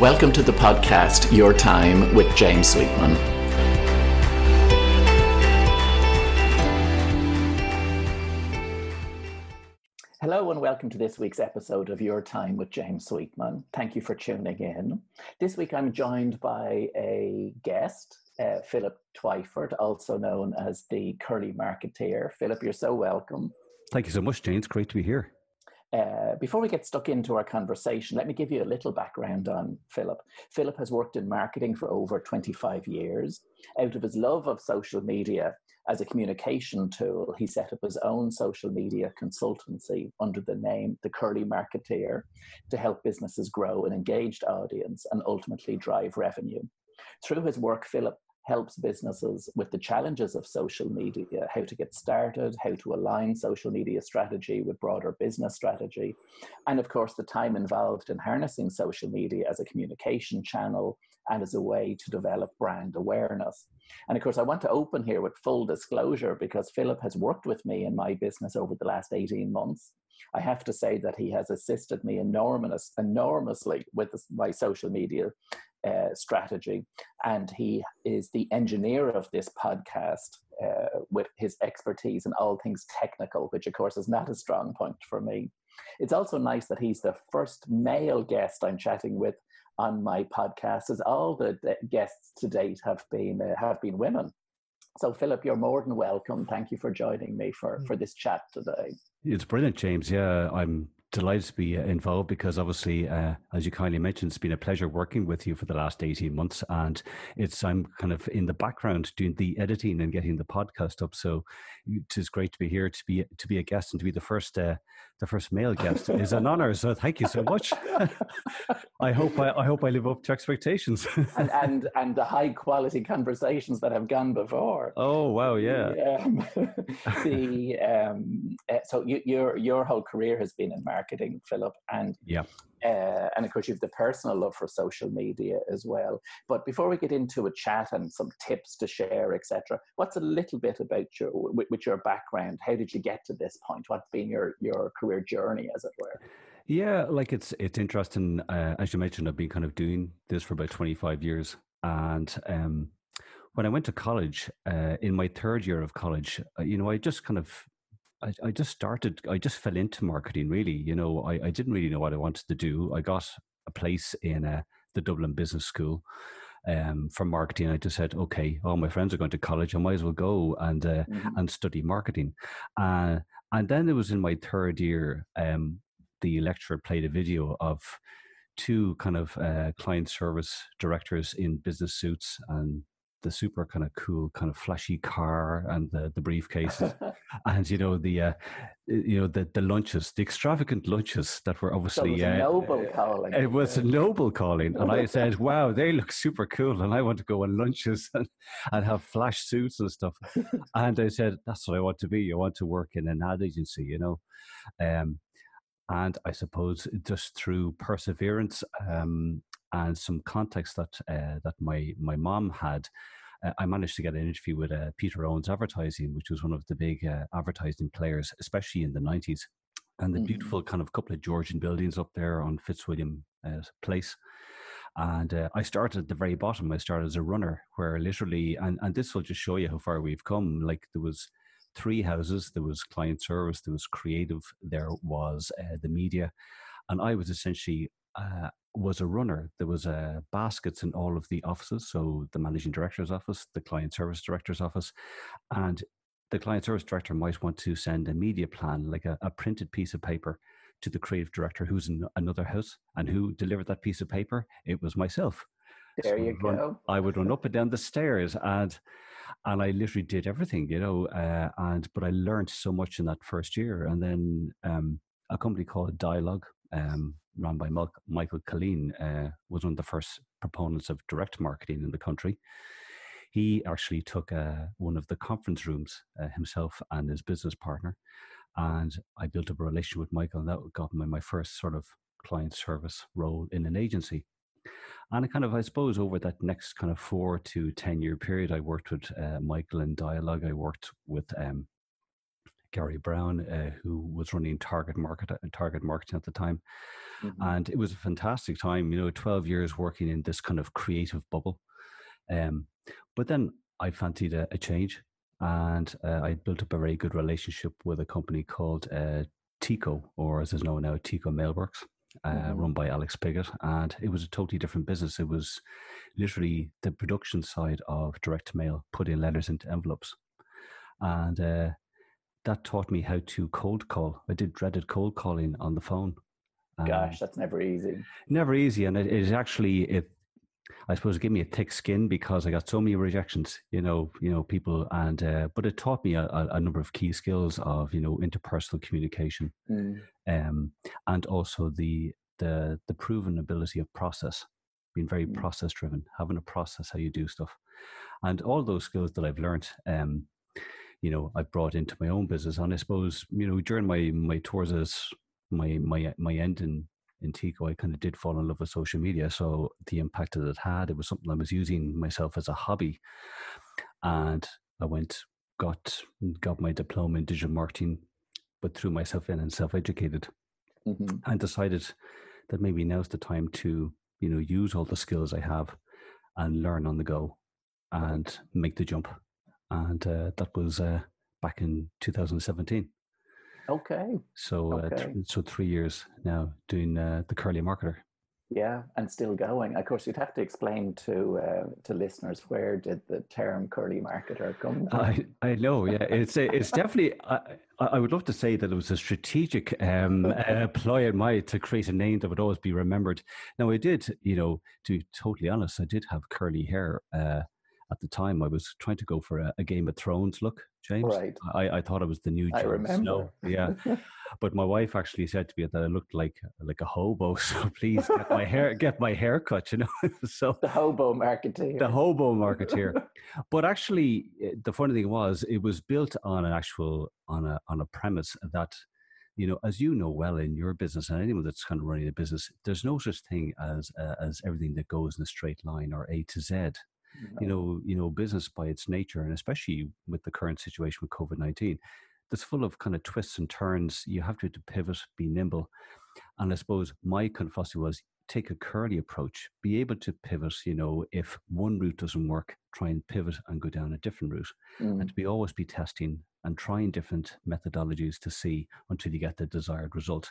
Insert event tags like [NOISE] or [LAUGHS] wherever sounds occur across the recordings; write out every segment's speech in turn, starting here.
Welcome to the podcast Your Time with James Sweetman. Hello and welcome to this week's episode of Your Time with James Sweetman. Thank you for tuning in. This week I'm joined by a guest, uh, Philip Twyford, also known as the Curly Marketeer. Philip, you're so welcome. Thank you so much, James. Great to be here. Uh, before we get stuck into our conversation, let me give you a little background on Philip. Philip has worked in marketing for over 25 years. Out of his love of social media as a communication tool, he set up his own social media consultancy under the name The Curly Marketeer to help businesses grow an engaged audience and ultimately drive revenue. Through his work, Philip helps businesses with the challenges of social media, how to get started, how to align social media strategy with broader business strategy, and of course, the time involved in harnessing social media as a communication channel and as a way to develop brand awareness. And of course, I want to open here with full disclosure because Philip has worked with me in my business over the last 18 months. I have to say that he has assisted me enormous, enormously with my social media uh, strategy. And he is the engineer of this podcast uh, with his expertise in all things technical, which, of course, is not a strong point for me. It's also nice that he's the first male guest I'm chatting with on my podcast, as all the guests to date have been uh, have been women. So, Philip, you're more than welcome. Thank you for joining me for, for this chat today. It's brilliant, James. Yeah, I'm delighted to be uh, involved because obviously, uh, as you kindly mentioned, it's been a pleasure working with you for the last 18 months. And it's, I'm kind of in the background doing the editing and getting the podcast up. So it is great to be here to be, to be a guest and to be the first, uh, the first male guest is an honor. So thank you so much. I hope I, I hope I live up to expectations. [LAUGHS] and, and, and the high quality conversations that have gone before. Oh, wow. Yeah. Um, [LAUGHS] the, um, uh, so you, your, your whole career has been in marketing marketing, Philip, and yeah, uh, and of course you've the personal love for social media as well. But before we get into a chat and some tips to share, etc., what's a little bit about your with, with your background? How did you get to this point? What's been your your career journey, as it were? Yeah, like it's it's interesting. Uh, as you mentioned, I've been kind of doing this for about twenty five years, and um, when I went to college, uh, in my third year of college, uh, you know, I just kind of I, I just started, I just fell into marketing really. You know, I, I didn't really know what I wanted to do. I got a place in uh, the Dublin Business School um, for marketing. I just said, okay, all my friends are going to college. I might as well go and uh, mm-hmm. and study marketing. Uh, and then it was in my third year, um, the lecturer played a video of two kind of uh, client service directors in business suits and the super kind of cool, kind of flashy car and the the briefcases, [LAUGHS] and you know the uh, you know the the lunches, the extravagant lunches that were obviously so it was uh, noble calling. It was a noble calling, and I said, [LAUGHS] "Wow, they look super cool," and I want to go on lunches and, and have flash suits and stuff. [LAUGHS] and I said, "That's what I want to be. I want to work in an ad agency," you know. Um, and I suppose just through perseverance um, and some context that uh, that my my mom had, uh, I managed to get an interview with uh, Peter Owens Advertising, which was one of the big uh, advertising players, especially in the nineties. And the mm-hmm. beautiful kind of couple of Georgian buildings up there on Fitzwilliam uh, Place. And uh, I started at the very bottom. I started as a runner, where literally, and, and this will just show you how far we've come. Like there was three houses. There was client service, there was creative, there was uh, the media, and I was essentially uh, was a runner. There was uh, baskets in all of the offices, so the managing director's office, the client service director's office, and the client service director might want to send a media plan, like a, a printed piece of paper, to the creative director who's in another house, and who delivered that piece of paper? It was myself. There so you run, go. I would run up and down the stairs, and and I literally did everything, you know. Uh, and but I learned so much in that first year, and then um, a company called Dialogue, um, run by Michael Colleen, uh, was one of the first proponents of direct marketing in the country. He actually took uh, one of the conference rooms uh, himself and his business partner, and I built up a relationship with Michael, and that got me my first sort of client service role in an agency. And I kind of, I suppose, over that next kind of four to 10 year period, I worked with uh, Michael in Dialogue. I worked with um, Gary Brown, uh, who was running Target Market uh, Target Marketing at the time, mm-hmm. and it was a fantastic time. You know, twelve years working in this kind of creative bubble. Um, but then I fancied a, a change, and uh, I built up a very good relationship with a company called uh, Teco, or as is known now, Teco Mailworks. Uh, mm-hmm. run by Alex Piggott, and it was a totally different business. It was literally the production side of direct mail, putting letters into envelopes, and uh, that taught me how to cold call. I did dreaded cold calling on the phone. Um, Gosh, that's never easy. Never easy, and it actually it. I suppose it gave me a thick skin because I got so many rejections. You know, you know, people, and uh, but it taught me a, a, number of key skills of you know interpersonal communication, mm. um, and also the the the proven ability of process, being very mm. process driven, having a process how you do stuff, and all those skills that I've learned. Um, you know, I've brought into my own business. And I suppose, you know, during my my tours as my my my end in in Tico, I kind of did fall in love with social media. So the impact that it had, it was something I was using myself as a hobby. And I went, got got my diploma in digital marketing, but threw myself in and self-educated mm-hmm. and decided that maybe now's the time to, you know, use all the skills I have and learn on the go and make the jump and uh, that was uh, back in 2017. Okay. So, uh. Th- so three years now doing uh, the curly marketer. Yeah, and still going. Of course, you'd have to explain to uh, to listeners where did the term curly marketer come from. I, I know. Yeah, it's it's definitely. I, I would love to say that it was a strategic um, [LAUGHS] uh, ploy in my to create a name that would always be remembered. Now, I did, you know, to be totally honest, I did have curly hair uh, at the time I was trying to go for a, a Game of Thrones look, James. Right. I, I thought I was the new Jon Snow. Yeah. [LAUGHS] but my wife actually said to me that I looked like like a hobo. [LAUGHS] So please get my hair get my hair cut, you know. [LAUGHS] so the hobo marketeer. The hobo marketeer. but actually eh, the funny thing was it was built on an actual on a on a premise that you know, as you know well in your business and anyone that's kind of running a business, there's no such thing as uh, as everything that goes in a straight line or A to Z you know, you know, business by its nature, and especially with the current situation with COVID nineteen, that's full of kind of twists and turns. You have to, to pivot, be nimble, and I suppose my philosophy was take a curly approach, be able to pivot. You know, if one route doesn't work, try and pivot and go down a different route, mm. and to be always be testing and trying different methodologies to see until you get the desired result,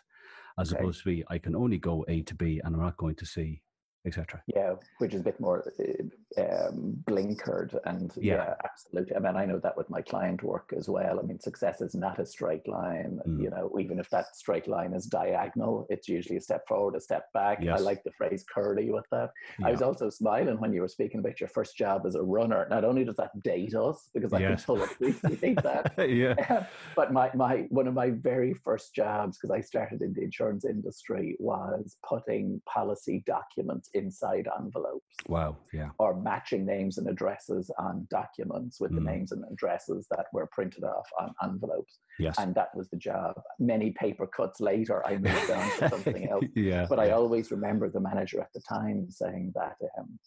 as okay. opposed to be I can only go A to B and I'm not going to C etc. Yeah, which is a bit more uh, um, blinkered, and yeah. yeah. absolutely. I mean, I know that with my client work as well. I mean, success is not a straight line. Mm. You know, even if that straight line is diagonal, it's usually a step forward, a step back. Yes. I like the phrase "curly" with that. Yeah. I was also smiling when you were speaking about your first job as a runner. Not only does that date us, because I yes. can totally [LAUGHS] appreciate that. [LAUGHS] yeah. [LAUGHS] but my my one of my very first jobs, because I started in the insurance industry, was putting policy documents inside envelopes. Wow, yeah. Or matching names and addresses on documents with mm. the names and addresses that were printed off on envelopes. Yes. And that was the job. Many paper cuts later, I moved on to something [LAUGHS] else. yeah. But I always remember the manager at the time saying that um,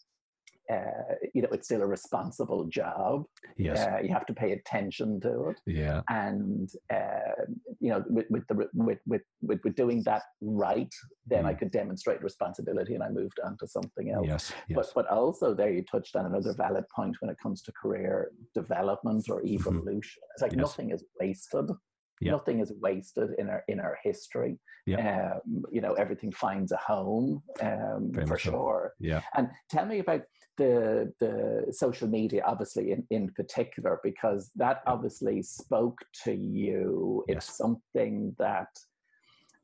uh, you know, it's still a responsible job. Yes. Uh, you have to pay attention to it. Yeah. And, uh, you know, with, with, the, with, with, with, doing that right, then mm. I could demonstrate responsibility and I moved on to something else. Yes. yes. But, but also there you touched on another valid point when it comes to career development or mm-hmm. evolution. Mm-hmm. It's like yes. nothing is wasted. Yeah. Nothing is wasted in our in our history. Yeah. Um, you know, everything finds a home um, for sure. Yeah. And tell me about the the social media obviously in, in particular because that obviously spoke to you. It's yes. something that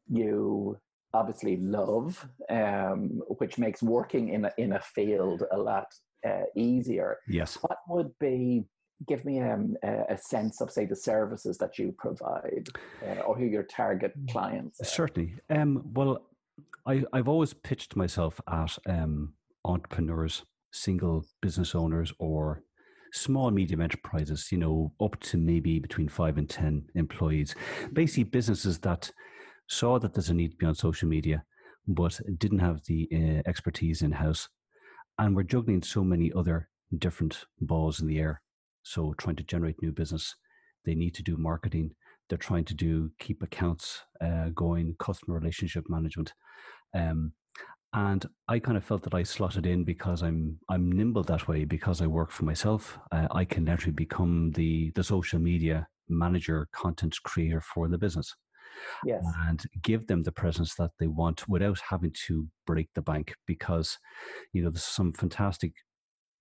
you obviously love um, which makes working in a, in a field a lot uh, easier. Yes. What would be give me um, a sense of say the services that you provide uh, or who your target clients are. certainly. Um, well I, i've always pitched myself at um, entrepreneurs single business owners or small medium enterprises you know up to maybe between 5 and 10 employees basically businesses that saw that there's a need to be on social media but didn't have the uh, expertise in house and were juggling so many other different balls in the air so trying to generate new business they need to do marketing they're trying to do keep accounts uh, going, customer relationship management. Um, and I kind of felt that I slotted in because I'm I'm nimble that way because I work for myself. Uh, I can naturally become the the social media manager, content creator for the business. Yes. And give them the presence that they want without having to break the bank because, you know, there's some fantastic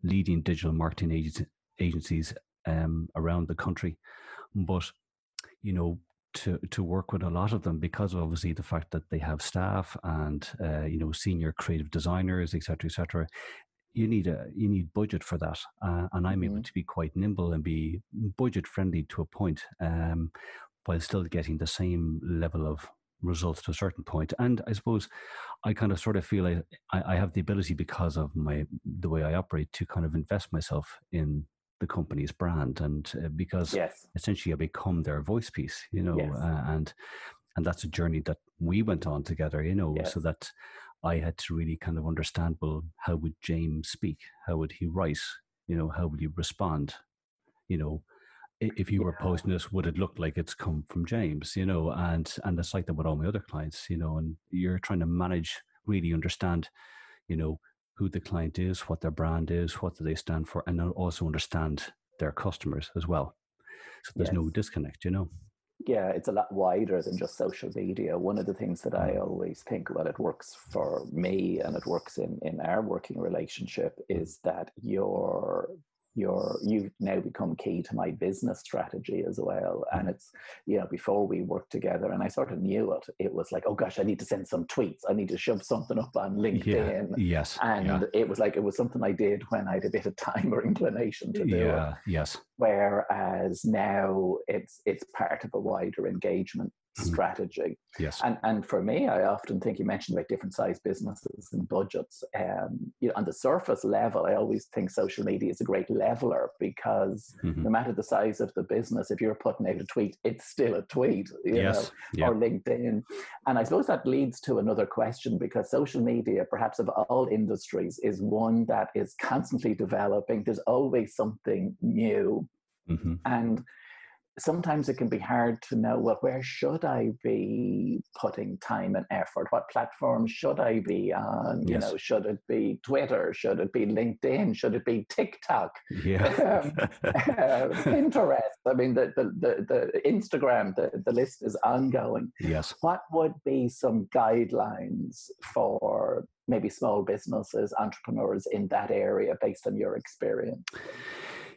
leading digital marketing agencies, agencies um, around the country. But, you know, to to work with a lot of them because of obviously the fact that they have staff and uh, you know senior creative designers etc etc you need a you need budget for that uh, and i'm mm-hmm. able to be quite nimble and be budget friendly to a point um, while still getting the same level of results to a certain point and i suppose i kind of sort of feel I, I have the ability because of my the way i operate to kind of invest myself in the company's brand and uh, because yes. essentially I become their voice piece, you know, yes. uh, and and that's a journey that we went on together, you know, yes. so that I had to really kind of understand, well, how would James speak? How would he write? You know, how would he respond? You know, if you yeah. were posting this, would it look like it's come from James? You know, and and it's like that with all my other clients, you know, and you're trying to manage, really understand, you know, who the client is, what their brand is, what do they stand for, and also understand their customers as well. So there's yes. no disconnect, you know. Yeah, it's a lot wider than just social media. One of the things that I mm. always think, well, it works for me and it works in, in our working relationship, mm. is that your you're you've now become key to my business strategy as well. And it's you know before we worked together and i sort of knew it it was like oh gosh i need to send some tweets. I need to shove something up on linkedin. Yeah, yes. And yeah. it was like it was something i did when i had a bit of time or [LAUGHS] inclination to do yeah. It yes. Whereas now it's it's part of a wider engagement. Strategy. Yes. And and for me, I often think you mentioned about different size businesses and budgets. Um, you know, on the surface level, I always think social media is a great leveler because mm-hmm. no matter the size of the business, if you're putting out a tweet, it's still a tweet. yes. Know, Or LinkedIn. And I suppose that leads to another question because social media, perhaps of all industries, is one that is constantly developing. There's always something new. Mm-hmm. And sometimes it can be hard to know well where should i be putting time and effort? What platform should i be on? You know should it be twitter? Should it be linkedin? Should it be tiktok? Yeah. [LAUGHS] Um, uh, pinterest. I mean the, the, the, the instagram the, the list is ongoing. Yes. What would be some guidelines for maybe small businesses entrepreneurs in that area based on your experience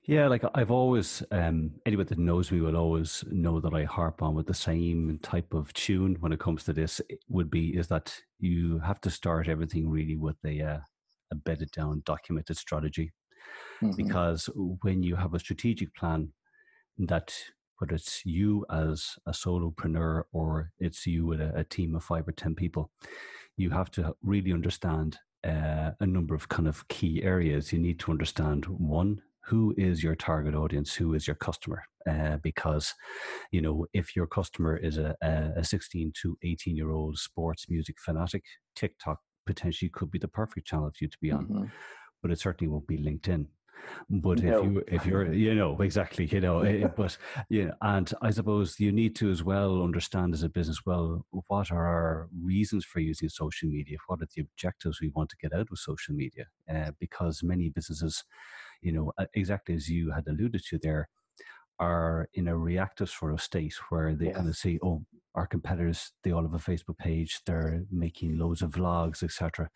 yeah, like I've always, um, anyone that knows me will always know that I harp on with the same type of tune when it comes to this. Would be is that you have to start everything really with a, uh, a bedded down, documented strategy, mm-hmm. because when you have a strategic plan, that whether it's you as a solopreneur or it's you with a, a team of five or ten people, you have to really understand uh, a number of kind of key areas. You need to understand one, who is your target audience who is your customer uh, because you know if your customer is a, a 16 to 18 year old sports music fanatic tiktok potentially could be the perfect channel for you to be on mm-hmm. but it certainly won't be linkedin but no. if you if you're [LAUGHS] you know exactly you know it, but you know and i suppose you need to as well understand as a business well what are our reasons for using social media what are the objectives we want to get out of social media uh, because many businesses you know, exactly as you had alluded to there, are in a reactive sort of state where they yes. kind of say, oh, our competitors, they all have a Facebook page, they're making loads of vlogs, etc.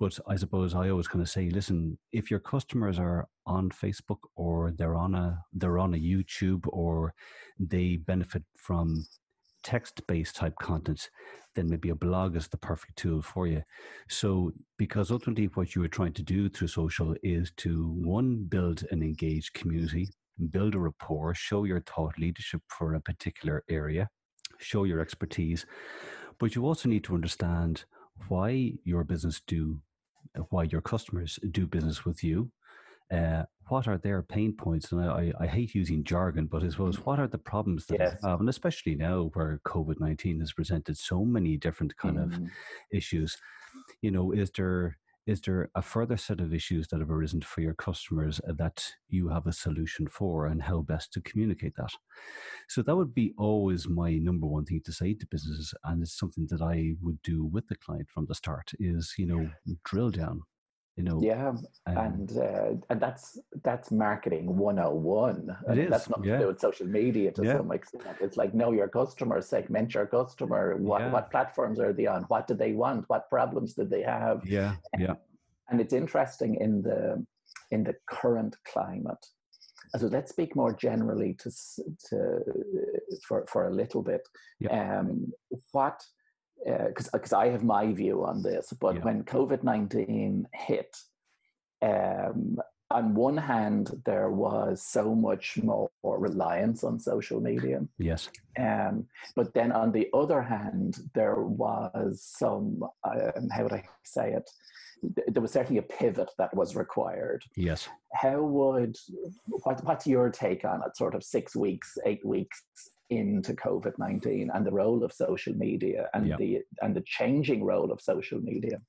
But I suppose I always kind of say, listen, if your customers are on Facebook or they're on a they're on a YouTube or they benefit from text based type content, then maybe a blog is the perfect tool for you. So, because ultimately what you are trying to do through social is to one, build an engaged community, build a rapport, show your thought leadership for a particular area, show your expertise. But you also need to understand why your business do, why your customers do business with you, uh, what are their pain points? And I, I, hate using jargon, but I suppose what are the problems that yes. have, and especially now where COVID nineteen has presented so many different kind mm. of issues. You know, is there is there a further set of issues that have arisen for your customers that you have a solution for and how best to communicate that? So that would be always my number one thing to say to businesses. And it's something that I would do with the client from the start is, you know, drill down. You know, yeah, um, and uh, and that's that's marketing 101. It is, that's not yeah. to do with social media to Yeah. some extent. It's like know your customer, segment your customer. What Yeah. what platforms are they on? What do they want? What problems do they have? yeah, yeah, and it's interesting in the in the current climate. So let's speak more generally to to for for a little bit. Um, what because because I have my view on this, but Yeah. when COVID nineteen hit, um, on one hand there was so much more reliance on social media, yes, um, but then on the other hand, there was some, um, how would I say it? There was certainly a pivot that was required. yes. How would, what, what's your take on it, sort of six weeks, eight weeks into COVID 19 and the role of social media and, Yeah. the, and the changing role of social media?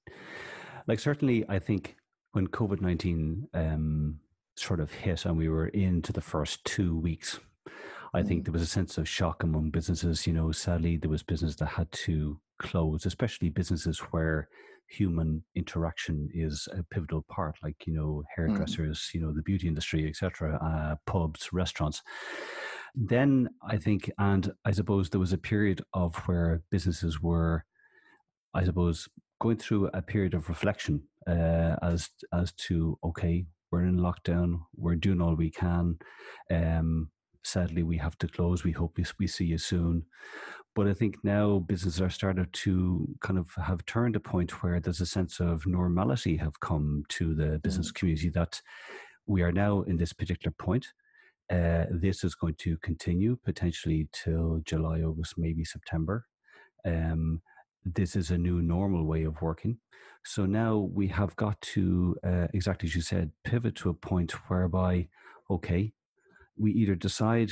Like certainly, I think when COVID nineteen um, sort of hit and we were into the first two weeks, I think Mm. there was a sense of shock among businesses. You know, sadly, there was business that had to close, especially businesses where human interaction is a pivotal part, like you know, hairdressers, you know, the beauty industry, etc., uh, pubs, restaurants. Then I think, and I suppose there was a period of where businesses were, I suppose, going through a period of reflection uh, as as to okay, we're in lockdown, we're doing all we can. Um, sadly, we have to close. We hope we, we see you soon. But I think now businesses are starting to kind of have turned a point where there's a sense of normality have come to the business community that we are now in this particular point. Uh, this is going to continue potentially till July, August, maybe September. Um, this is a new normal way of working. So now we have got to, uh, exactly as you said, pivot to a point whereby, okay, we either decide,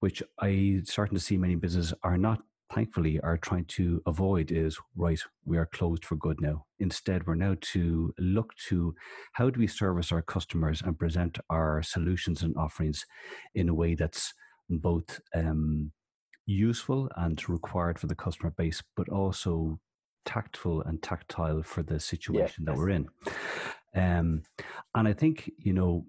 which I starting to see many businesses are not, thankfully, are trying to avoid is right. We are closed for good now. Instead, we're now to look to how do we service our customers and present our solutions and offerings in a way that's both um, useful and required for the customer base, but also tactful and tactile for the situation that we're in. Um, and I think, you know,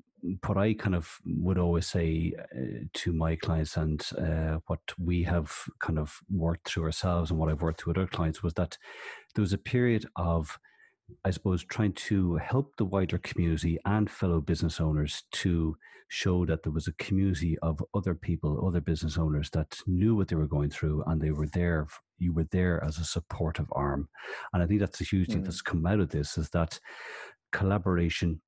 what I kind of would always say uh, to my clients and uh, what we have kind of worked through ourselves and what I've worked through with other clients was that there was a period of, I suppose, trying to help the wider community and fellow business owners to show that there was a community of other people, other business owners that knew what they were going through and they were there. You were there as a supportive arm. And I think that's a huge thing Mm. that's come out of this is that collaboration,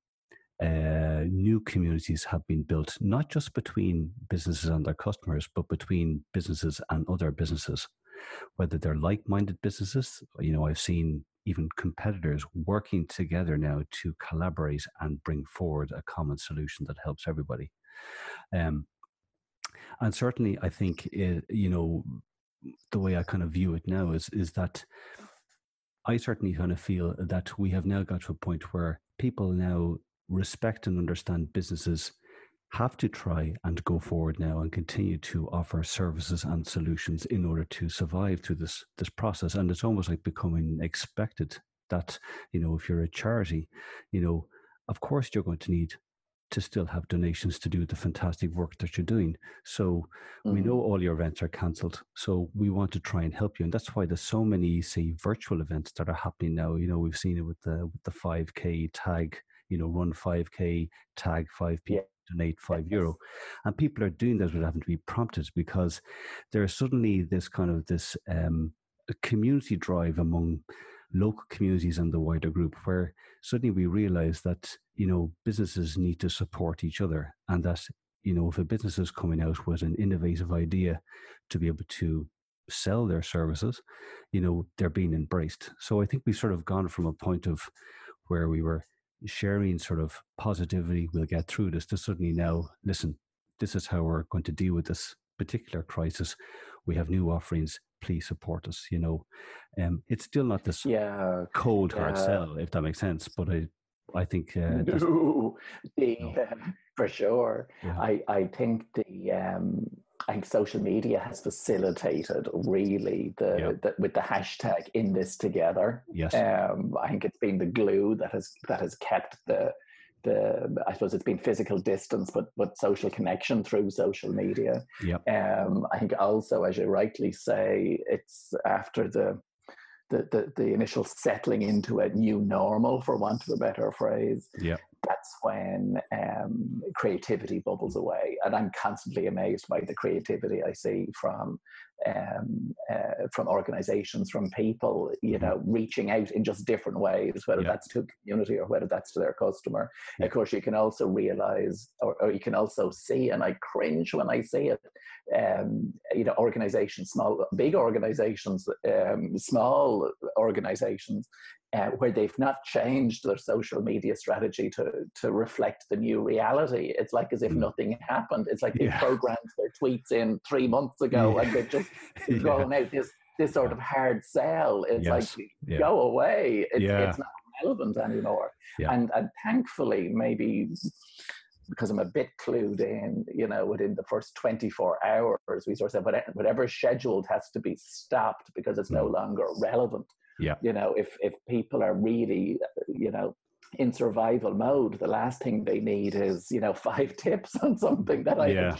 uh, new communities have been built, not just between businesses and their customers, but between businesses and other businesses, whether they're like minded businesses. You know, I've seen even competitors working together now to collaborate and bring forward a common solution that helps everybody. Um, and certainly, I think, it, you know, the way I kind of view it now is, is that I certainly kind of feel that we have now got to a point where people now respect and understand businesses have to try and go forward now and continue to offer services and solutions in order to survive through this this process. And it's almost like becoming expected that you know if you're a charity you know of course you're going to need to still have donations to do the fantastic work that you're doing. So we Mhm. know all your events are cancelled so we want to try and help you. And that's why there's so many say virtual events that are happening now. You know we've seen it with the with the 5k tag you know run 5k tag five people donate five euro. And people are doing that without having to be prompted because there's suddenly this kind of this um, community drive among local communities and the wider group where suddenly we realize that you know businesses need to support each other and that you know if a business is coming out with an innovative idea to be able to sell their services you know they're being embraced. So i think we've sort of gone from a point of where we were sharing sort of positivity we'll get through this to suddenly now listen this is how we're going to deal with this particular crisis we have new offerings please support us. You know, um, it's still not this yeah cold hard yeah. sell, if that makes sense. But I, I think uh, no, the, [LAUGHS] no. for sure. Yeah. I I think the um, I think social media has facilitated really the, yep. the, with the hashtag in this together. Yes. Um, I think it's been the glue that has that has kept the the I suppose it's been physical distance, but but social connection through social media. Yep. Um, I think also, as you rightly say, it's after the the, the, the initial settling into a new normal, for want of a better phrase, yeah. That's when um, creativity bubbles away. And I'm constantly amazed by the creativity I see from um, uh, from organizations, from people, you mm-hmm. know, reaching out in just different ways, whether yeah. that's to community or whether that's to their customer. Yeah. Of course, you can also realize, or, or, you can also see, and I cringe when I see it, um, you know, organizations, small, big organizations, um, small organizations, uh, where they've not changed their social media strategy to to reflect the new reality. It's like as if mm. nothing happened. It's like they yeah. programmed their tweets in three months ago, yeah. and they're just [LAUGHS] yeah. going out this this sort of hard sell. It's yes. like go away. It's, it's not relevant anymore. And and thankfully, maybe because I'm a bit clued in, you know, within the first 24 hours, we sort of said whatever scheduled has to be stopped because it's no mm. longer relevant. Yeah. You know, if if people are really, you know, in survival mode, the last thing they need is, you know, [LAUGHS] five tips on something that I yeah.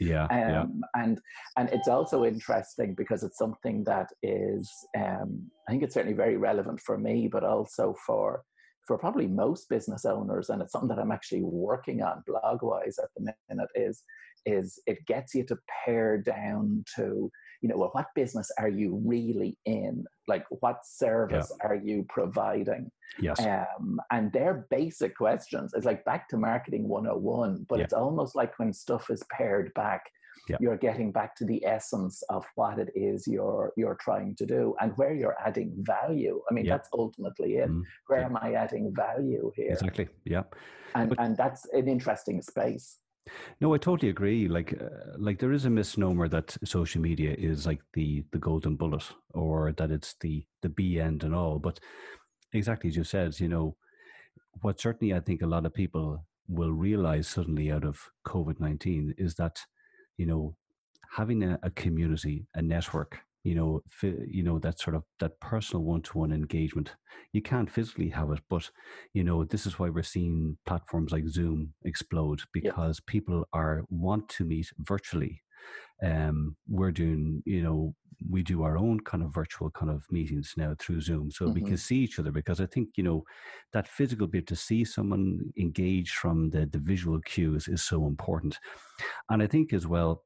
Yeah, um, yeah. and and it's also interesting because it's something that is um, I think it's certainly very relevant for me, but also for for probably most business owners, and it's something that I'm actually working on blog wise at the minute. Is is it gets you to pare down to you know well, what business are you really in like what service yeah. are you providing yes um, and they're basic questions it's like back to marketing 101 but yeah. it's almost like when stuff is pared back yeah. you're getting back to the essence of what it is you're you're trying to do and where you're adding value i mean yeah. that's ultimately it mm where yeah. am i adding value here exactly yeah and but, and that's an interesting space no, I totally agree. Like, uh, like there is a misnomer that social media is like the the golden bullet, or that it's the the B end and all. But exactly as you said, you know, what certainly I think a lot of people will realize suddenly out of COVID nineteen is that, you know, having a, a community, a network, you know, you know that sort of that personal one-to-one engagement. You can't physically have it, but you know this is why we're seeing platforms like Zoom explode because yeah. people are want to meet virtually. Um, we're doing, you know, we do our own kind of virtual kind of meetings now through Zoom, so mm-hmm. we can mm-hmm. see each other. Because I think you know that physical bit to see someone engage from the the visual cues is so important, and I think as well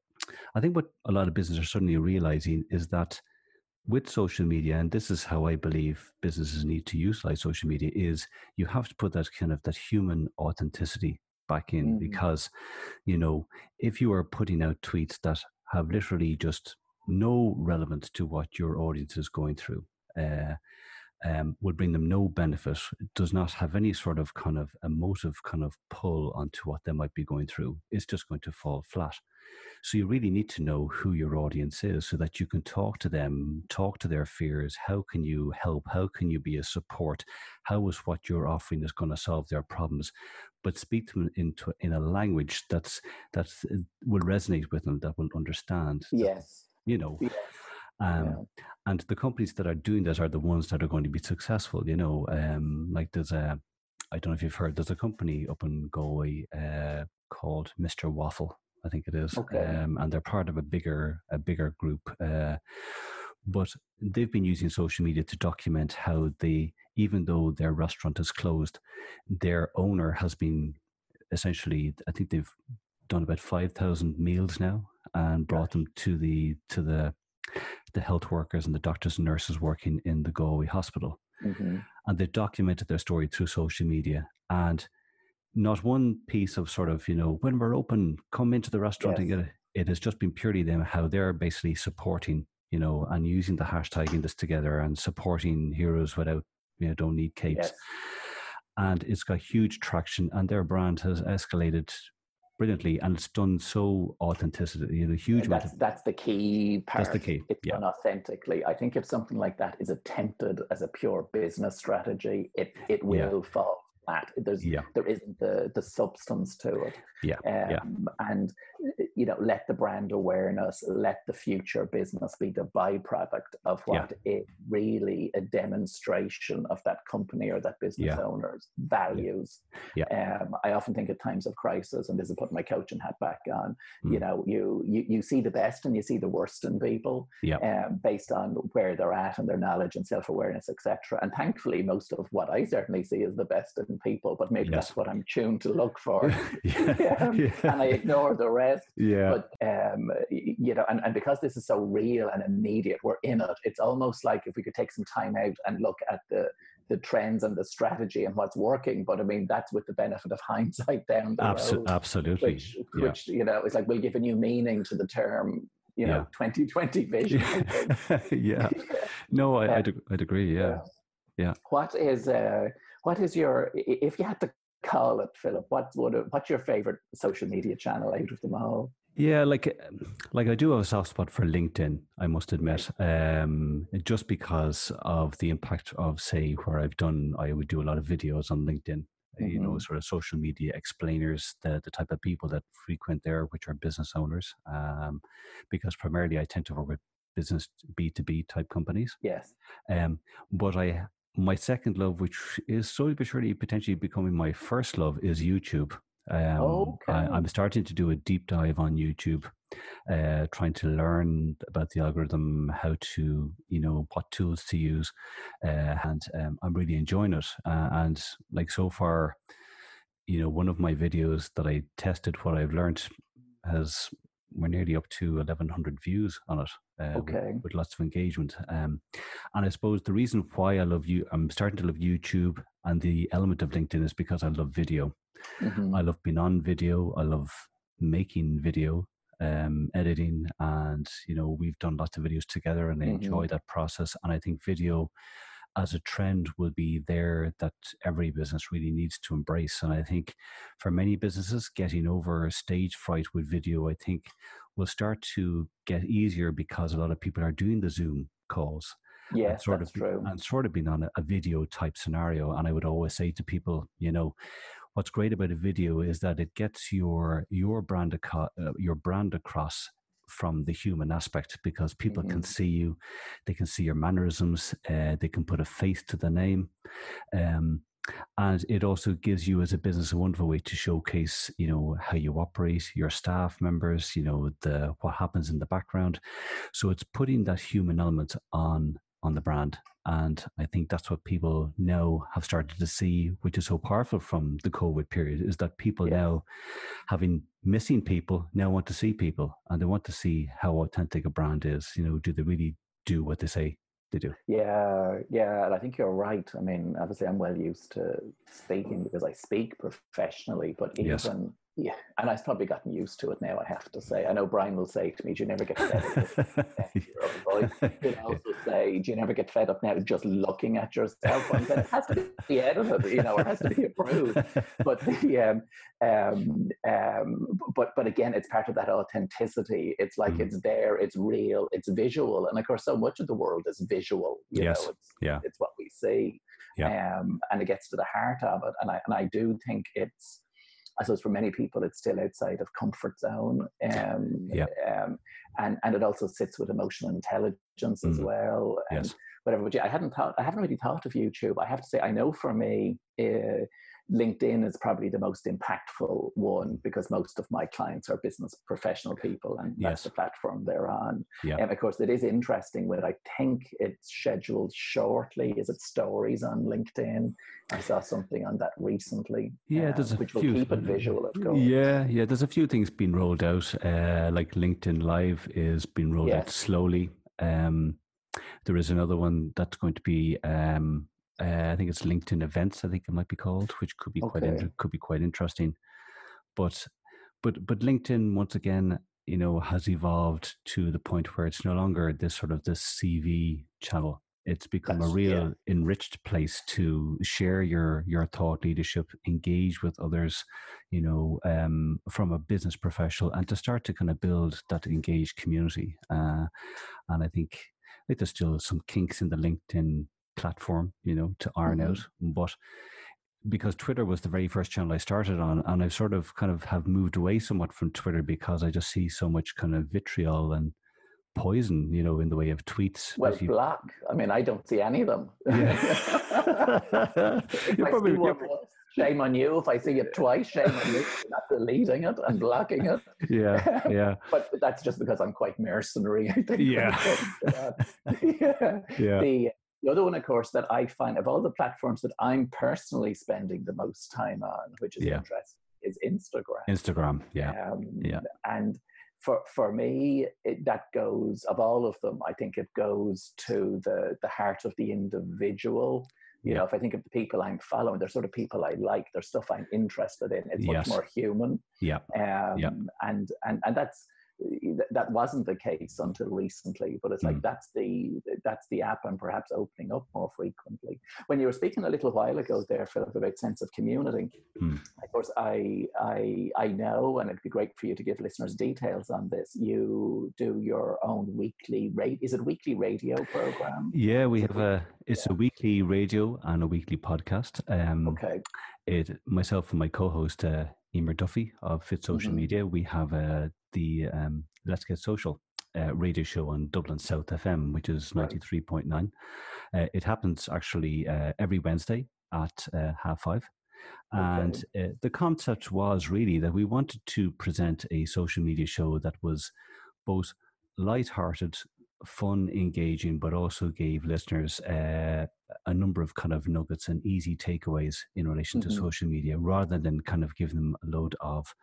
I think what a lot of businesses are suddenly realizing is that with social media, and this is how I believe businesses need to utilize social media, is you have to put that kind of that human authenticity back in mm. because, you know, if you are putting out tweets that have literally just no relevance to what your audience is going through, uh, um, will bring them no benefit, does not have any sort of kind of emotive kind of pull onto what they might be going through, it's just going to fall flat. So you really need to know who your audience is so that you can talk to them, talk to their fears. How can you help? How can you be a support? How is what you're offering is going to solve their problems? But speak to them into in a language that's that uh, will resonate with them, that will understand. Yes. You know. Yes. Um, yeah. And the companies that are doing this are the ones that are going to be successful. You know, um, like there's a, I don't know if you've heard, there's a company up in Galway uh, called Mr. Waffle. I think it is, okay. um, and they're part of a bigger a bigger group. Uh, but they've been using social media to document how they, even though their restaurant is closed, their owner has been essentially. I think they've done about five thousand meals now and brought them to the to the the health workers and the doctors and nurses working in the Galway hospital. Mm-hmm. And they documented their story through social media. And not one piece of sort of, you know, when we're open, come into the restaurant yes. and get it. It has just been purely them how they're basically supporting, you know, and using the hashtag in this together and supporting heroes without, you know, don't need capes. Yes. And it's got huge traction and their brand has escalated brilliantly, and it's done so authenticity. You know, huge. That's of, that's the key part. That's the key. It's yeah. done authentically. I think if something like that is attempted as a pure business strategy, it it will yeah. fall flat. There's yeah. there isn't the the substance to it. Yeah. Um, yeah. And you know, let the brand awareness, let the future business be the byproduct of what yeah. it really a demonstration of that company or that business owner's values. Yeah. Um, I often think at times of crisis, and this is putting my coaching hat back on. Mm. You know, you, you you see the best and you see the worst in people. Yeah. Um, based on where they're at and their knowledge and self awareness, etc. And thankfully, most of what I certainly see is the best in people. But maybe yes. that's what I'm tuned to look [LAUGHS] for. yeah. Um, [LAUGHS] [LAUGHS] yeah. And I ignore the rest. Yeah. But um, you know, and, and because this is so real and immediate, we're in it. It's almost like if we could take some time out and look at the the trends and the strategy and what's working. But I mean, that's with the benefit of hindsight down the Absol- road. Absolutely. Which, yeah. which, you know, it's like we'll give a new meaning to the term, you know, yeah. 2020 vision. yeah. No, I, I'd, I'd agree. Yeah. Yeah. What is, uh, what is your, if you had to call it, Philip, what would, what's your favorite social media channel out of them all? Yeah, like like I do have a soft spot for LinkedIn. I must admit, um, just because of the impact of say where I've done, I would do a lot of videos on LinkedIn. Mm-hmm. You know, mm-hmm. sort of social media explainers, the the type of people that frequent there, which are business owners, um, because primarily I tend to work with business B two B type companies. Yes. Um, but I my second love, which is slowly but surely potentially becoming my first love, is YouTube. Um, okay. I, am starting to do a deep dive on YouTube, uh, trying to learn about the algorithm, how to, you know, what tools to use, uh, and um, I'm really enjoying it. Uh, and like so far, you know, one of my videos that I tested what I've learned has we're nearly up to 1100 views on it uh, okay. with, with, lots of engagement um, and i suppose the reason why i love you i'm starting to love youtube and the element of linkedin is because i love video mm-hmm. i love being on video i love making video um, editing and you know we've done lots of videos together and i mm-hmm. enjoy that process and i think video as a trend will be there that every business really needs to embrace. And I think for many businesses, getting over stage fright with video, I think will start to get easier because a lot of people are doing the Zoom calls. Yes, sort that's of, true. And sort of being on a, a video type scenario. And I would always say to people, you know, what's great about a video is that it gets your your brand aco- uh, your brand across from the human aspect because people mm-hmm. can see you, they can see your mannerisms, uh, they can put a face to the name. Um, and it also gives you as a business a wonderful way to showcase you know how you operate your staff members you know the what happens in the background so it's putting that human element on on the brand and I think that's what people now have started to see, which is so powerful from the COVID period, is that people yes. now, having missing people, now want to see people and they want to see how authentic a brand is. You know, do they really do what they say they do? Yeah, yeah. And I think you're right. I mean, obviously, I'm well used to speaking because I speak professionally, but even yes yeah, and I've probably gotten used to it now. I have to say. I know Brian will say to me, "Do you never get fed up?" [LAUGHS] He'll [LAUGHS] also say, "Do you never get fed up now just looking at yourself?" And it has to be edited, you know, it has to be approved. But the um, um, um, but but again, it's part of that authenticity. It's like mm. it's there, it's real, it's visual, and of course, so much of the world is visual. You yes. know, it's, yeah, it's what we see. Yeah. Um, and it gets to the heart of it, and I and I do think it's I suppose for many people it's still outside of comfort zone. Um, yeah. Um, and and it also sits with emotional intelligence mm. as well. And yes. whatever. But yeah, I hadn't thought. I haven't really thought of YouTube. I have to say, I know for me. Uh, LinkedIn is probably the most impactful one because most of my clients are business professional people, and that's yes. the platform they're on. Yeah. And of course, it is interesting. But I think it's scheduled shortly. Is it stories on LinkedIn? I saw something on that recently. Yeah, there's a which few. will keep it visual, of course. Yeah, yeah. There's a few things being rolled out. Uh, like LinkedIn Live is being rolled yes. out slowly. Um, there is another one that's going to be um, uh, I think it's LinkedIn events. I think it might be called, which could be okay. quite inter- could be quite interesting. But but but LinkedIn once again, you know, has evolved to the point where it's no longer this sort of this CV channel. It's become That's- a real yeah. enriched place to share your your thought leadership, engage with others, you know, um, from a business professional, and to start to kind of build that engaged community. Uh, and I think, I think there's still some kinks in the LinkedIn platform, you know, to iron Mhm. out, but because Twitter was the very first channel I started on, and I've sort of kind of have moved away somewhat from Twitter because I just see so much kind of vitriol and poison, you know, in the way of tweets. Well, you- black. I mean, I don't see any of them. Yeah. [LAUGHS] [LAUGHS] Probably- one shame on you. If I see it twice, shame on you [LAUGHS] for not deleting it and blocking it. yeah, yeah, But that's just because I'm quite mercenary, I think. Yeah. comes to that. yeah. yeah, The, the other one, of course, that I find of all the platforms that I'm personally spending the most time on, which is Yeah. interesting, is Instagram. Instagram. Yeah, Um, Yeah. And for for me, it, that goes of all of them. I think it goes to the the heart of the individual. You Yeah. know, if I think of the people I'm following, they're sort of people I like. They're stuff I'm interested in. It's much Yes. more human. yeah, Um, Yeah. And and and that's that wasn't the case until recently. But it's like Mm. that's the that's the app I'm perhaps opening up more frequently. When you were speaking a little while ago there, Philip, about sense of community, Mm. of course, I, I, I know, and it'd be great for you to give listeners details on this. You do your own weekly rate. Is it a weekly radio program? yeah. We have a it's a weekly radio and a weekly podcast. Um, Okay. it myself and my co-host uh, Emer Duffy of Fit Social Mhm. Media. We have uh, the um, Let's Get Social uh, radio show on Dublin South FM, which is ninety three point nine. Uh, it happens actually uh, every Wednesday at uh, half five. And uh, the concept was really that we wanted to present a social media show that was both light-hearted, fun, engaging, but also gave listeners uh, a number of kind of nuggets and easy takeaways in relation Mhm. to social media, rather than kind of giving them a load of,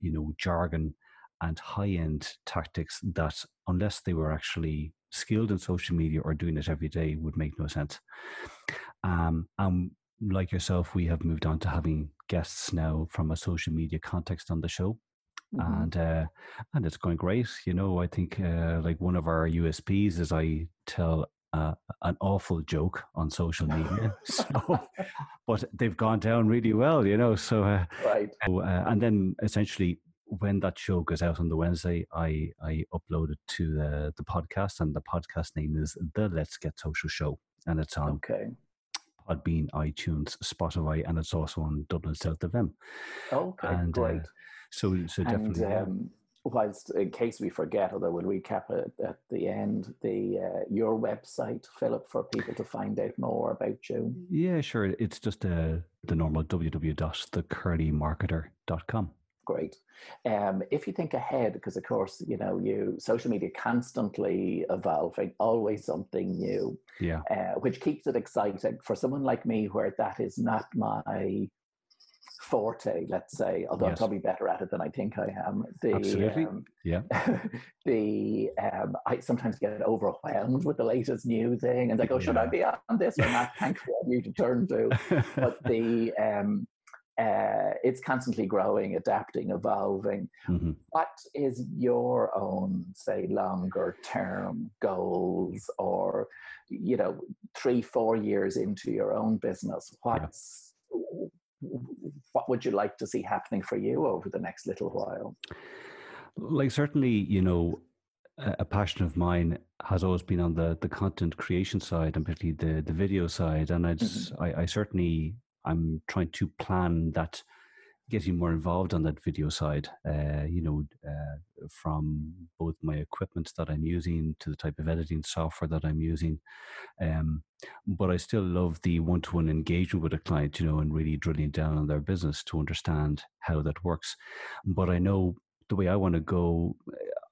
you know, jargon and high-end tactics that, unless they were actually skilled in social media or doing it every day, would make no sense. Um, and like yourself, we have moved on to having guests now from a social media context on the show Mhm. and uh, and it's going great. You know, I think uh, like one of our USPs is I tell uh, an awful joke on social media, [LAUGHS] [LAUGHS] so but they've gone down really well. You know, so uh, Right. so, uh, and then essentially when that show goes out on the Wednesday, I I upload it to the the podcast, and the podcast name is the Let's Get Social Show, and it's on Okay. Podbean, iTunes, Spotify, and it's also on Dublin South FM. Okay. And, uh, great. So so definitely. yeah. um, whilst, in case we forget, although we'll recap it at the end, the uh, your website, Philip, for people to find out more about you. Yeah, sure. It's just uh, the normal www.thecurlymarketer.com. Great. Um, if you think ahead, because of course, you know, you social media constantly evolving, always something new, Yeah, uh, which keeps it exciting for someone like me, where that is not my forte. Let's say, although I'm probably better at it than I think I am. The, Absolutely. Um, yeah, [LAUGHS] the um, I sometimes get overwhelmed with the latest new thing, and I go, should I be on this or not? Thanks for you to turn to but the [LAUGHS] um, uh, it's constantly growing, adapting, evolving. Mhm. What is your own, say, longer term goals, or you know, three, four years into your own business? What's what would you like to see happening for you over the next little while? like certainly, you know, a, passion of mine has always been on the the content creation side, and particularly the the video side. And I just, I, I certainly, I'm trying to plan that, getting more involved on that video side. Uh, you know, uh, from both my equipment that I'm using to the type of editing software that I'm using. Um, but I still love the one-to-one engagement with a client, you know, and really drilling down on their business to understand how that works. But I know the way I want to go,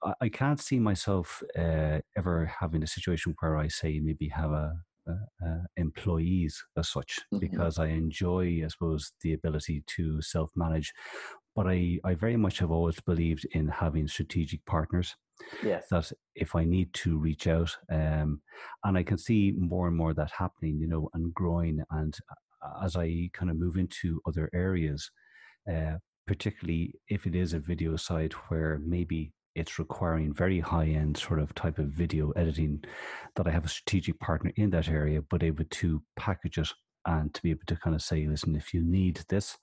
I, I can't see myself uh, ever having a situation where I say maybe have a, a, a employees as such Mhm. because I enjoy, I suppose, the ability to self-manage. But I, I very much have always believed in having strategic partners Yes. that if I need to reach out, um, and I can see more and more that happening, you know, and growing. And uh, as I kind of move into other areas, uh, particularly if it is a video site where maybe it's requiring very high end sort of type of video editing that I have a strategic partner in that area, but able to package it and to be able to kind of say, listen, if you need this,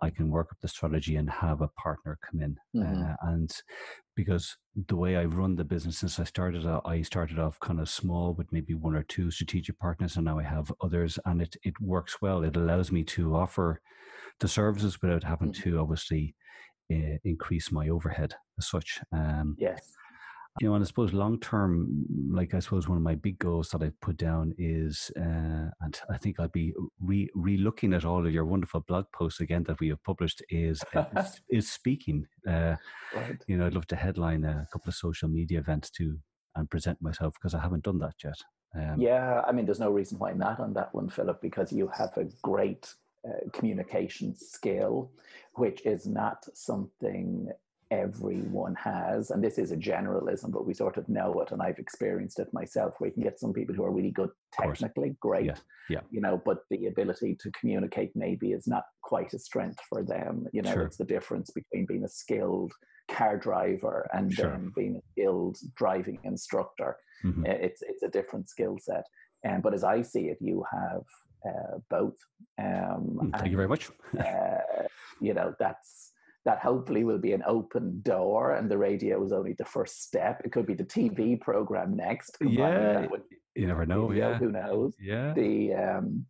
I can work up the strategy and have a partner come in. Mm-hmm. Uh, and because the way I've run the business since I started, uh, I started off kind of small with maybe one or two strategic partners, and now I have others, and it it works well. It allows me to offer the services without having mm-hmm. to obviously uh, increase my overhead as such. Um, yes you know, and I suppose long term, like I suppose one of my big goals that I've put down is, uh, and I think I'll be re looking at all of your wonderful blog posts again that we have published is uh, [LAUGHS] is, speaking. Uh, right. You know, I'd love to headline a couple of social media events too and present myself because I haven't done that yet. Um, yeah, I mean, there's no reason why not on that one, Philip, because you have a great uh, communication skill, which is not something everyone has, and this is a generalism, but we sort of know it, and I've experienced it myself. Where you can get some people who are really good technically, great, yeah. yeah, you know, but the ability to communicate maybe is not quite a strength for them. You know, sure. it's the difference between being a skilled car driver and sure. then being a skilled driving instructor. Mm-hmm. It's it's a different skill set. Um, but as I see it, you have uh, both. Um, hmm, Thank and, you very much. [LAUGHS] uh, you know, that's that hopefully will be an open door and the radio is only the first step. It could be the TV program next. Yeah. You never know. Yeah. Who knows? Yeah. The, um,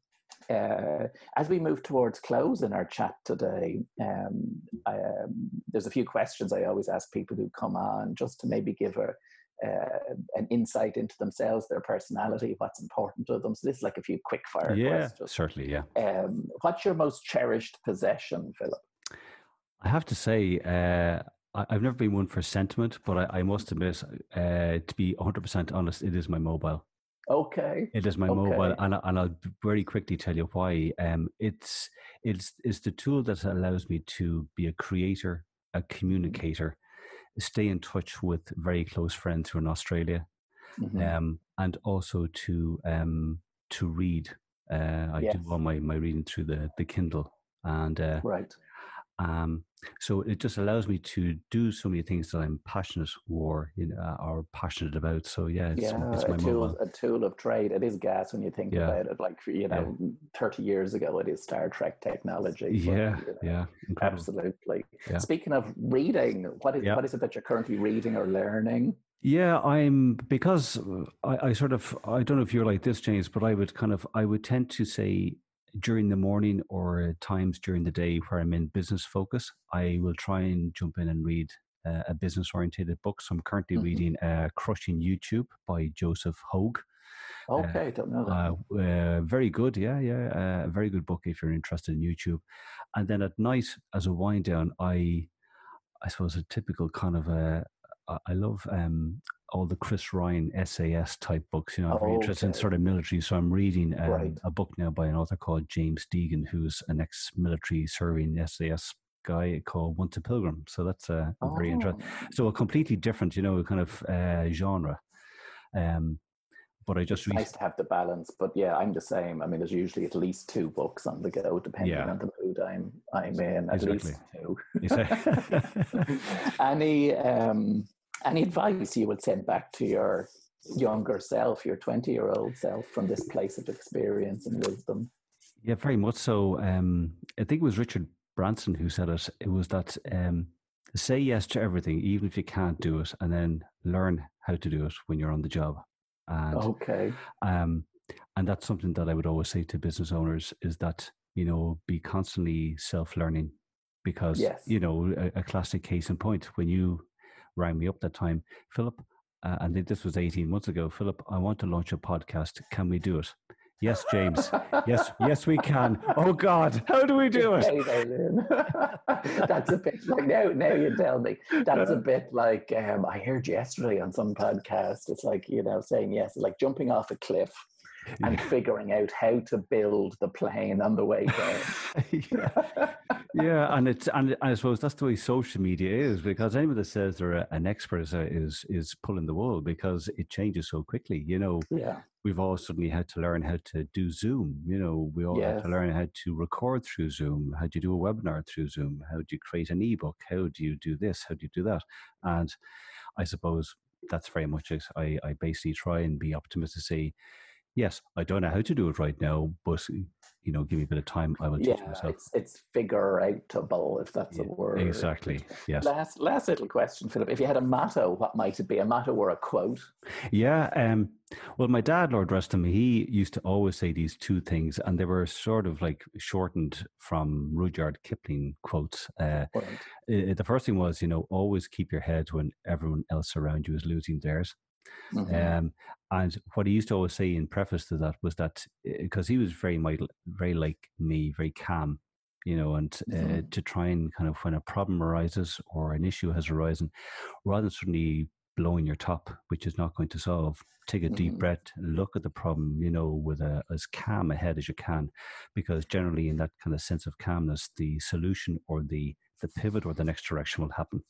uh, as we move towards close in our chat today, um, I, um, there's a few questions I always ask people who come on just to maybe give a, uh, an insight into themselves, their personality, what's important to them. So this is like a few quick fire yeah, questions. certainly, yeah. Um, what's your most cherished possession, Philip? I have to say, uh, I, have never been one for sentiment, but I, I must admit, uh, to be 100% honest, it is my mobile. Okay. It is my okay. mobile, and, I, and I'll very quickly tell you why. Um, it's it's it's the tool that allows me to be a creator, a mm-hmm. communicator, stay in touch with very close friends who are in Australia, mm-hmm. um, and also to um, to read. Uh, I yes. do all my, my reading through the the Kindle, and uh, right. Um, so it just allows me to do so many things that I'm passionate or you know, uh, or passionate about. So yeah, it's, yeah, it's my a tool, mobile. a tool of trade. It is gas when you think yeah. about it. Like you know, yeah. 30 years ago, it is Star Trek technology. But, yeah, you know, yeah, Incredible. absolutely. Yeah. Speaking of reading, what is what is it that you're currently reading or learning? Yeah, I'm because I, I sort of I don't know if you're like this, James, but I would kind of I would tend to say during the morning or times during the day where I'm in business focus, I will try and jump in and read uh, a business oriented book. So I'm currently mm-hmm. reading uh, Crushing YouTube by Joseph Hogue. Uh, okay, uh, don't know that. Uh, very good, yeah, yeah. Uh, very good book if you're interested in YouTube. And then at night, as a wind down, I, I suppose a typical kind of a, I love um, all the Chris Ryan SAS type books. You know, I'm very interested in sort of military. So I'm reading um, right. a book now by an author called James Deegan, who's an ex-military serving SAS guy called Once a Pilgrim. So that's uh, oh. very interesting. So a completely different, you know, kind of uh, genre. Um, but I just it's nice to have the balance. But yeah, I'm the same. I mean, there's usually at least two books on the go, depending yeah. on the mood I'm I'm in. At exactly. least two. [LAUGHS] Any um, any advice you would send back to your younger self, your 20 year old self, from this place of experience and wisdom? Yeah, very much so. Um, I think it was Richard Branson who said it. It was that um, say yes to everything, even if you can't do it, and then learn how to do it when you're on the job. And, okay. Um, and that's something that I would always say to business owners is that, you know, be constantly self learning because, yes. you know, a, a classic case in point, when you rang me up that time, Philip, uh, and this was 18 months ago. Philip, I want to launch a podcast. Can we do it? Yes, James. yes, yes, we can. Oh God, how do we do it? [LAUGHS] that's a bit like now. Now you tell me. That's a bit like um, I heard yesterday on some podcast. It's like you know saying yes, like jumping off a cliff and figuring out how to build the plane on the way down. [LAUGHS] yeah. yeah, and it's and I suppose that's the way social media is because anyone that says they're an expert is, is is pulling the wool because it changes so quickly. You know, yeah, we've all suddenly had to learn how to do Zoom. You know, we all yes. had to learn how to record through Zoom. How do you do a webinar through Zoom? How do you create an ebook? How do you do this? How do you do that? And I suppose that's very much it. I, I basically try and be optimistic to say, yes, I don't know how to do it right now, but you know, give me a bit of time, I will teach yeah, myself. It's, it's figure outable, if that's Yeah, a word. Exactly. Yes. Last, last little question, Philip. If you had a motto, what might it be? A motto or a quote? Yeah. Um, well, my dad, Lord rest him, he used to always say these two things, and they were sort of like shortened from Rudyard Kipling quotes. Uh, Right. i- the first thing was, you know, always keep your head when everyone else around you is losing theirs. Mhm. Um, and what he used to always say in preface to that was that because he was very, mi- very like me, very calm, you know, and uh, Mhm. to try and kind of when a problem arises or an issue has arisen, rather than suddenly blowing your top, which is not going to solve, take a deep Mhm. breath, look at the problem, you know, with a, as calm a head as you can, because generally in that kind of sense of calmness, the solution or the the pivot or the next direction will happen.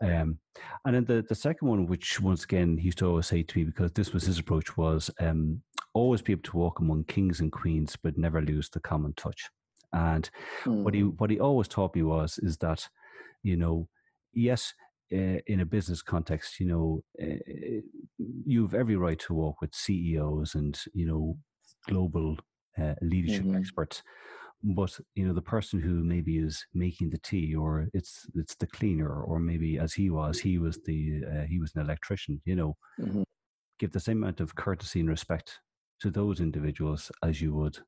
Um, and then the, the second one, which once again he used to always say to me, because this was his approach, was um, always be able to walk among kings and queens, but never lose the common touch. And what he Mm. what he always taught me was is that, you know, yes, uh, in a business context, you know, uh, you've every right to walk with CEOs and you know global uh, leadership Mhm. experts, but you know the person who maybe is making the tea or it's it's the cleaner or maybe as he was he was the uh, he was an electrician you know Mhm. give the same amount of courtesy and respect to those individuals as you would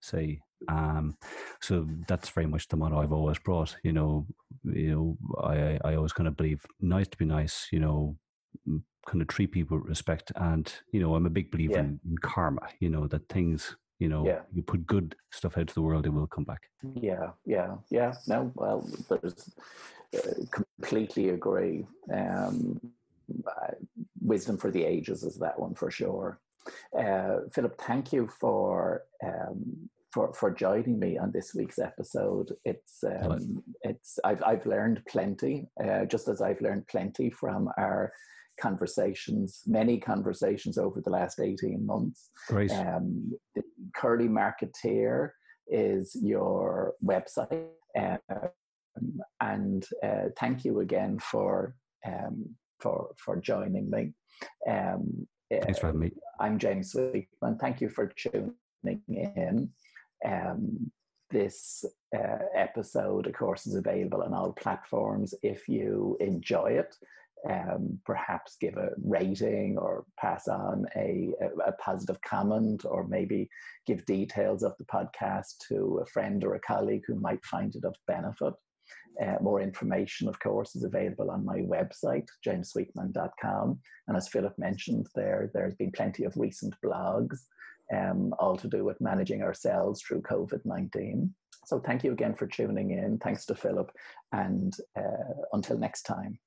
say um so that's very much the motto i've always brought you know you know i i always kind of believe nice to be nice you know kind of treat people with respect and you know i'm a big believer Yeah. in, in karma you know that things you know Yeah. you put good stuff out to the world it will come back Yeah, yeah, yeah. No, well, there's uh, completely agree. Um, uh, wisdom for the ages is that one for sure. Uh, Philip, thank you for um, for for joining me on this week's episode. It's um, it's I've I've learned plenty, uh, just as I've learned plenty from our conversations, many conversations over the last eighteen months. great Um, Curly Marketeer is your website. Um, and uh, thank you again for um, for for joining me. Um, thanks for having me I'm James Sweetman. Thank you for tuning in. Um, this uh, episode, of course, is available on all platforms. If you enjoy it, um, perhaps give a rating or pass on a, a, positive comment, or maybe give details of the podcast to a friend or a colleague who might find it of benefit. Uh, more information, of course, is available on my website, jamessweetman.com. And as Philip mentioned there, there's been plenty of recent blogs, um, all to do with managing ourselves through COVID 19. So thank you again for tuning in. Thanks to Philip. And uh, until next time.